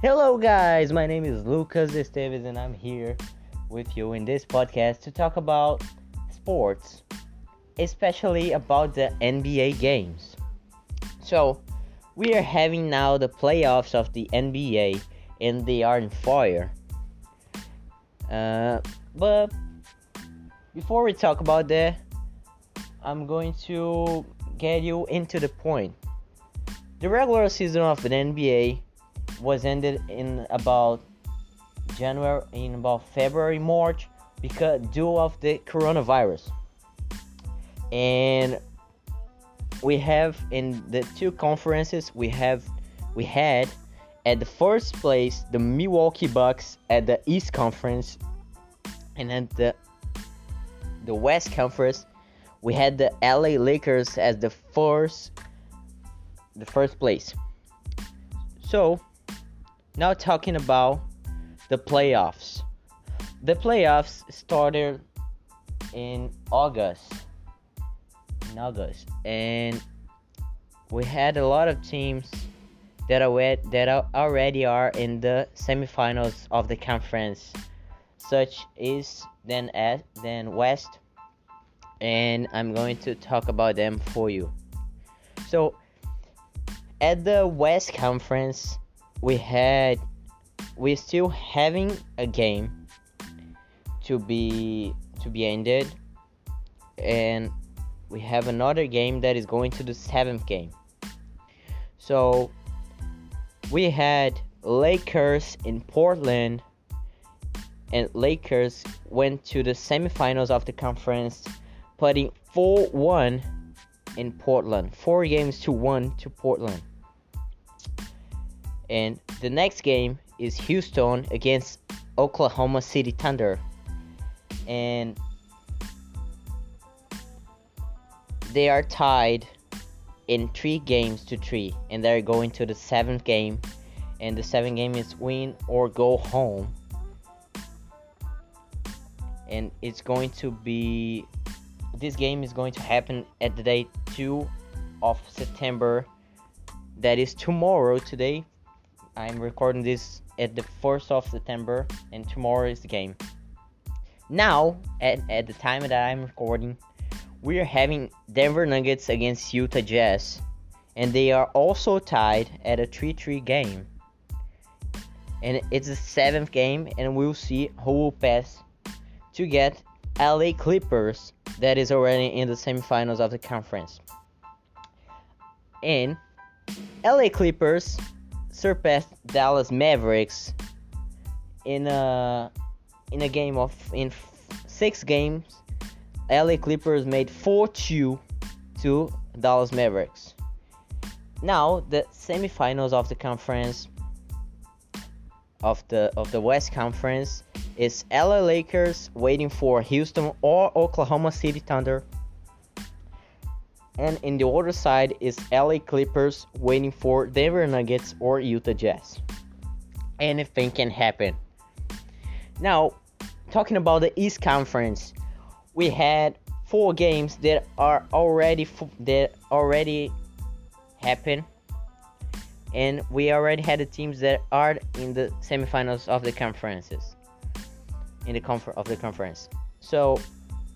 Hello, guys. My name is Lucas Esteves, and I'm here with you in this podcast to talk about sports, especially about the NBA games. So, we are having now the playoffs of the NBA, and they are in fire. Uh, but before we talk about that, I'm going to get you into the point. The regular season of the NBA was ended in about January, in about February, March, because due of the coronavirus. And we have in the two conferences we have we had at the first place the Milwaukee Bucks at the East Conference, and at the the West Conference, we had the LA Lakers as the first the first place. So, now talking about the playoffs. The playoffs started in August. In August, and we had a lot of teams that are that are already are in the semifinals of the conference, such as then as then West, and I'm going to talk about them for you. So, at the West Conference, we had we're still having a game to be to be ended, and we have another game that is going to the seventh game. So we had Lakers in Portland and Lakers went to the semifinals of the conference, putting 4 1 in Portland. Four games to one to Portland. And the next game is Houston against Oklahoma City Thunder. And they are tied in three games to three. And they're going to the seventh game. And the seventh game is win or go home and it's going to be this game is going to happen at the day 2 of September. That is tomorrow today. I'm recording this at the 1st of September and tomorrow is the game. Now at, at the time that I'm recording we are having Denver Nuggets against Utah Jazz and they are also tied at a 3-3 game. And it's the seventh game and we'll see who will pass to get LA Clippers that is already in the semifinals of the conference. And LA Clippers surpassed Dallas Mavericks in a in a game of in six games. LA Clippers made 4-2 to Dallas Mavericks. Now the semifinals of the conference of the of the West Conference is LA Lakers waiting for Houston or Oklahoma City Thunder. And in the other side is LA Clippers waiting for Denver Nuggets or Utah Jazz. Anything can happen. Now, talking about the East Conference, we had four games that are already that already happened and we already had the teams that are in the semifinals of the conferences in the confer- of the conference. So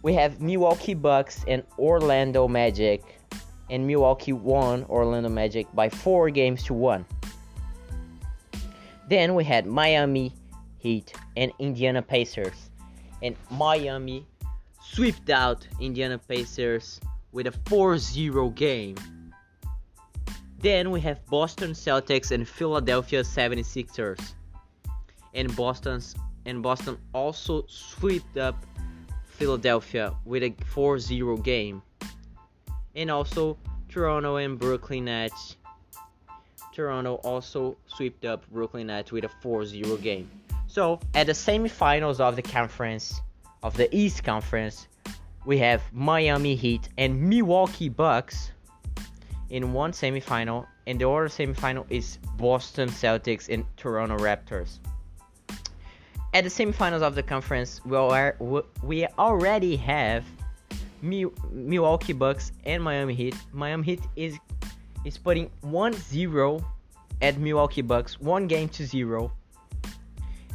we have Milwaukee Bucks and Orlando Magic, and Milwaukee won Orlando Magic by four games to one. Then we had Miami Heat and Indiana Pacers, and Miami swept out Indiana Pacers with a 4-0 game. Then we have Boston Celtics and Philadelphia 76ers. And Boston's and Boston also swept up Philadelphia with a 4-0 game. And also Toronto and Brooklyn Nets. Toronto also swept up Brooklyn Nets with a 4-0 game. So, at the semifinals of the conference of the East Conference, we have Miami Heat and Milwaukee Bucks in one semifinal, and the other semifinal is Boston Celtics and Toronto Raptors. at the semifinals of the conference, we are we already have Milwaukee Bucks and Miami Heat. Miami Heat is is putting 1-0 at Milwaukee Bucks, one game to zero.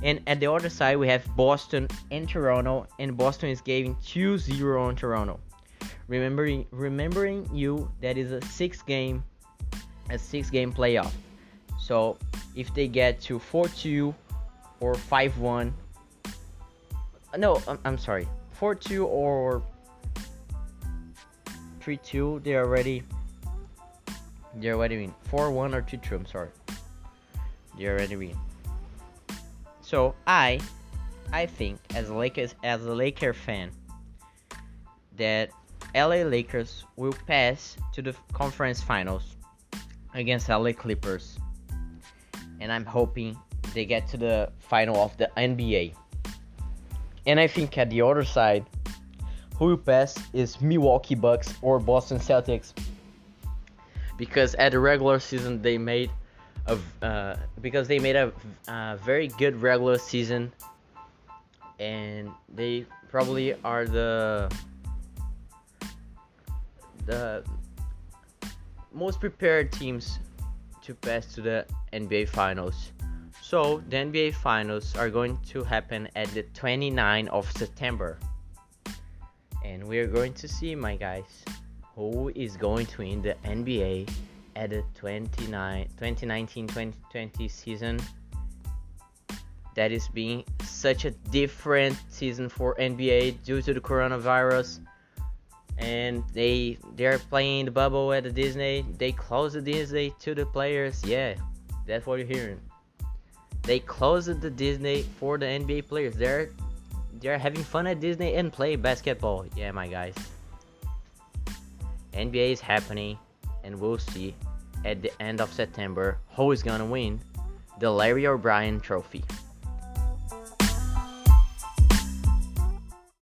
And at the other side, we have Boston and Toronto, and Boston is giving 2-0 on Toronto. Remembering, remembering you that is a six game, a six game playoff. So if they get to 4-2 or 5-1, no, I'm, I'm sorry, 4-2 or 3-2, they already, they already win. 4-1 or 2-2. I'm sorry, they already win. So I, I think as a Lakers as a Laker fan, that LA Lakers will pass to the conference finals against LA Clippers, and I'm hoping they get to the final of the NBA. And I think at the other side, who will pass is Milwaukee Bucks or Boston Celtics, because at the regular season they made of uh, because they made a, a very good regular season, and they probably are the the most prepared teams to pass to the NBA Finals. So the NBA Finals are going to happen at the 29th of September. And we are going to see, my guys, who is going to win the NBA at the 2019-2020 season that is being such a different season for NBA due to the coronavirus and they they're playing the bubble at the Disney. They closed the Disney to the players. Yeah that's what you're hearing. They closed the Disney for the NBA players. They're they're having fun at Disney and play basketball. Yeah my guys. NBA is happening and we'll see at the end of September who is gonna win the Larry O'Brien Trophy.